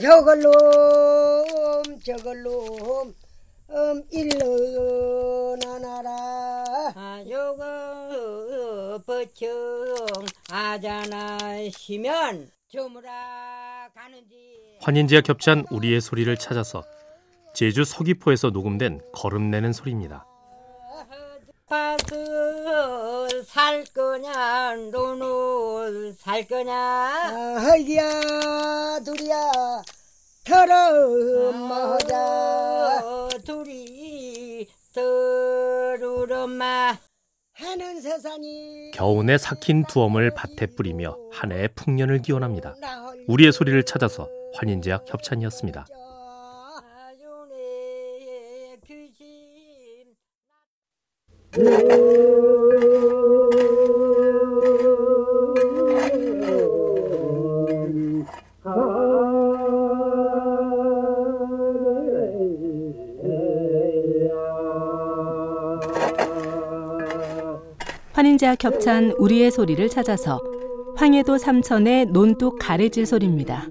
저걸로 저걸로 음, 일러 나나라 요거 버청 아자나 시면 저무라 가는지 환인제와 겹찬 우리의 소리를 찾아서 제주 서귀포에서 녹음된 걸음내는 소리입니다. 파그 살 거냐 노노 살 거냐 허기야 둘이야 털어 먹자 둘이 털으엄마 하는 세상이 겨우내 삭힌 두엄을 밭에 뿌리며 한 해의 풍년을 기원합니다. 우리의 소리를 찾아서 환인제약 협찬이었습니다. 환인제와 겹찬 우리의 소리를 찾아서 황해도 삼천의 논뚝 가래질 소리입니다.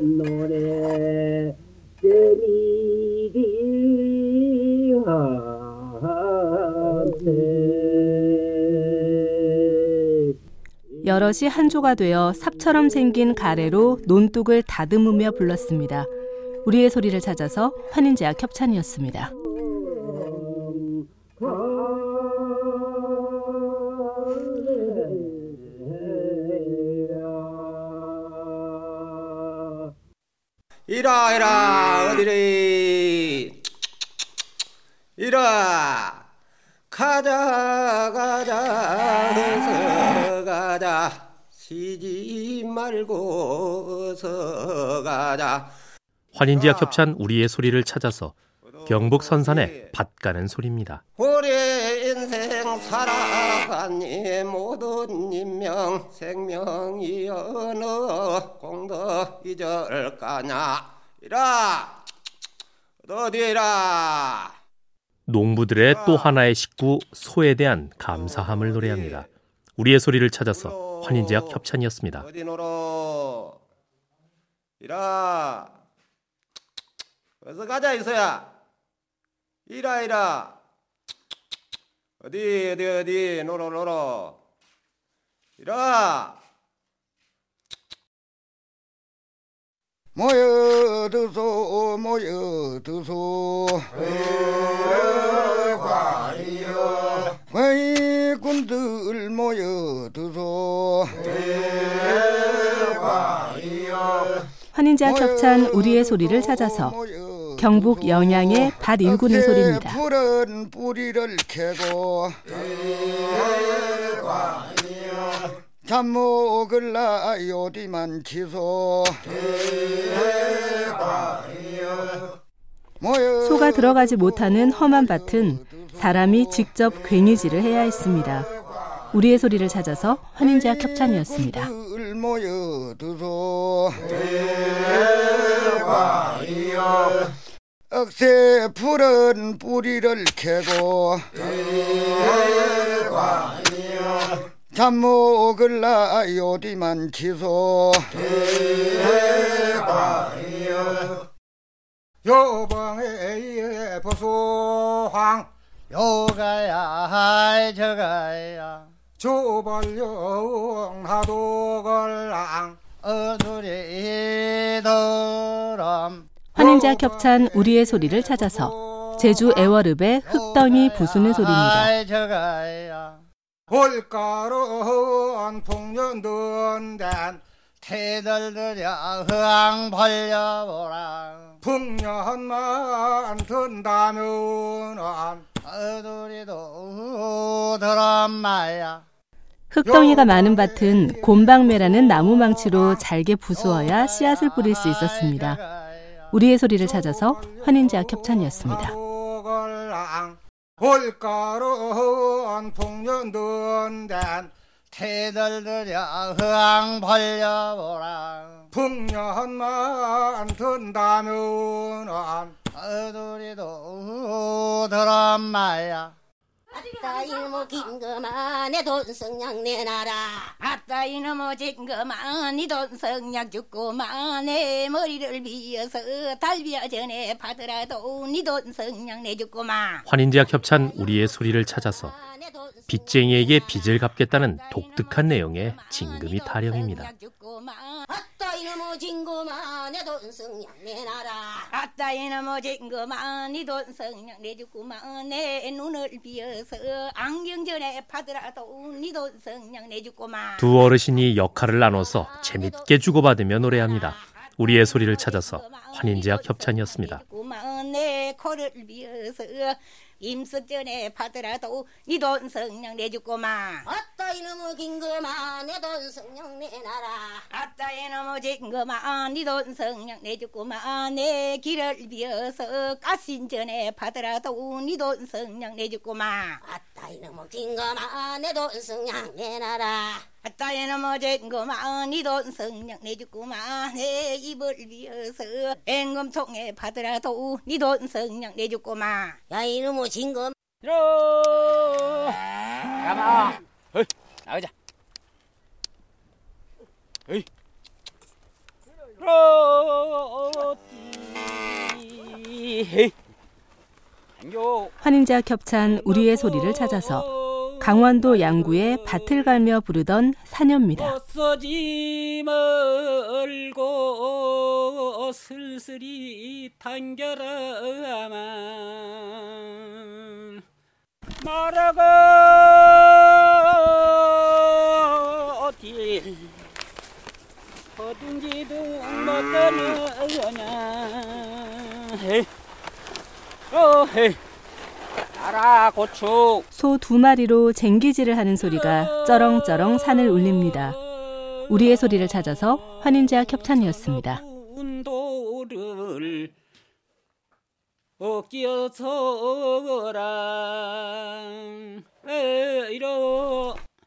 노래 여럿이 한조가 되어 삽처럼 생긴 가래로 논뚝을 다듬으며 불렀습니다. 우리의 소리를 찾아서 환인제약 협찬이었습니다. 이라 이라 어디래 이라 가자 가자 어서 가자. 쉬지 말고 어서 가자. 환인제약 협찬 우리의 소리를 찾아서 경북 선산에 밭 가는 소리입니다. 오래 인생 살아가니 모든 인명 생명이 어느 공도 잊을 까냐. 이라. 어디라 농부들의 또 하나의 식구 소에 대한 감사함을 노래합니다. 우리의 소리를 찾아서 환인제약 협찬이었습니다. 이라. 어서 가자 이소야. 이라 이라. 어디 어디 어디 놀어 놀어? 이라 모여드소 모여드소. 외군들 모여드소. 환인제와 겹찬 우리의 소리를 찾아서 경북 영양의 밭 일구는 소리입니다. 푸른 뿌리를 캐고 잠먹을라 요디만 치소 소가 들어가지 못하는 험한 밭은 사람이 직접 괭이질을 해야 했습니다. 우리의 소리를 찾아서 환인제약 협찬이었습니다. 억새 푸른 뿌리를 캐고 잠 먹을라 요디만 치소. 요방에 보소황. 요가야 저가야. 조벌용 하도걸랑 어두리 더럼. 환인제와 겹찬 우리의 소리를 찾아서 제주 애월읍의 흙덩이 부수는 소리입니다. 저가야 올가론 풍년든댄 태들들여 흥 벌려보라 풍년만 든다면은 어두리도 드럼마야 흙덩이가 많은 밭은 곰방매라는 나무 망치로 잘게 부수어야 씨앗을 뿌릴 수 있었습니다. 우리의 소리를 찾아서 환인제와 협찬이었습니다. 올가론 풍년든댄 태들들여 흥 벌려보라. 풍년만 든다면은 어두리도 드럼마야 아따 이놈의 긴거만 내돈 성냥 내놔라. 아따 이놈의 진거만 니돈 성냥 죽고만 내 머리를 비어서 달비야 전에 받으라도 니돈 성냥 내죽고만 환인제약 협찬 우리의 소리를 찾아서 빚쟁이에게 빚을 갚겠다는 독특한 내용의 징금이 타령입니다. 아따 진거만 내돈 성냥 내놔라. 아따 이놈의 진거만 니돈 성냥 내죽고만. 내 눈을 비어서 안경 전에 받으라도 니돈 성냥 내죽고만. 두 어르신이 역할을 나눠서 재밌게 주고받으며 노래합니다. 우리의 소리를 찾아서 환인제약 협찬이었습니다. 내 코를 비어서 임석 전에 받으라도 니돈 성냥 내주고만 아따 이놈의 긴거만 내돈 성냥 내놔라. 아따 이놈의 진거만 니돈 성냥 내주고만 내 길을 비어서 가신 전에 받으라도 니돈 성냥 내주고만. 아따 이놈의 긴거만 내돈 성냥 내놔라. 아따 이놈의 진거만 니돈 성냥 내주고만 내 입을 비어서 앵금통에 받으라도 니돈 성냥 내주고만. 야 이놈의 진거 들어. 가마 어이 나가자. 안겨. 환인제약 협찬 우리의 소리를 찾아서 강원도 양구에 밭을 갈며 부르던 사녀입니다. 어딘지도 못떠나려냐 어 헤이. 알아 고추 소 두 마리로 쟁기질을 하는 소리가 쩌렁쩌렁 산을 울립니다. 우리의 소리를 찾아서 환인제약 협찬이었습니다. 운도를 끼어서라. 이러.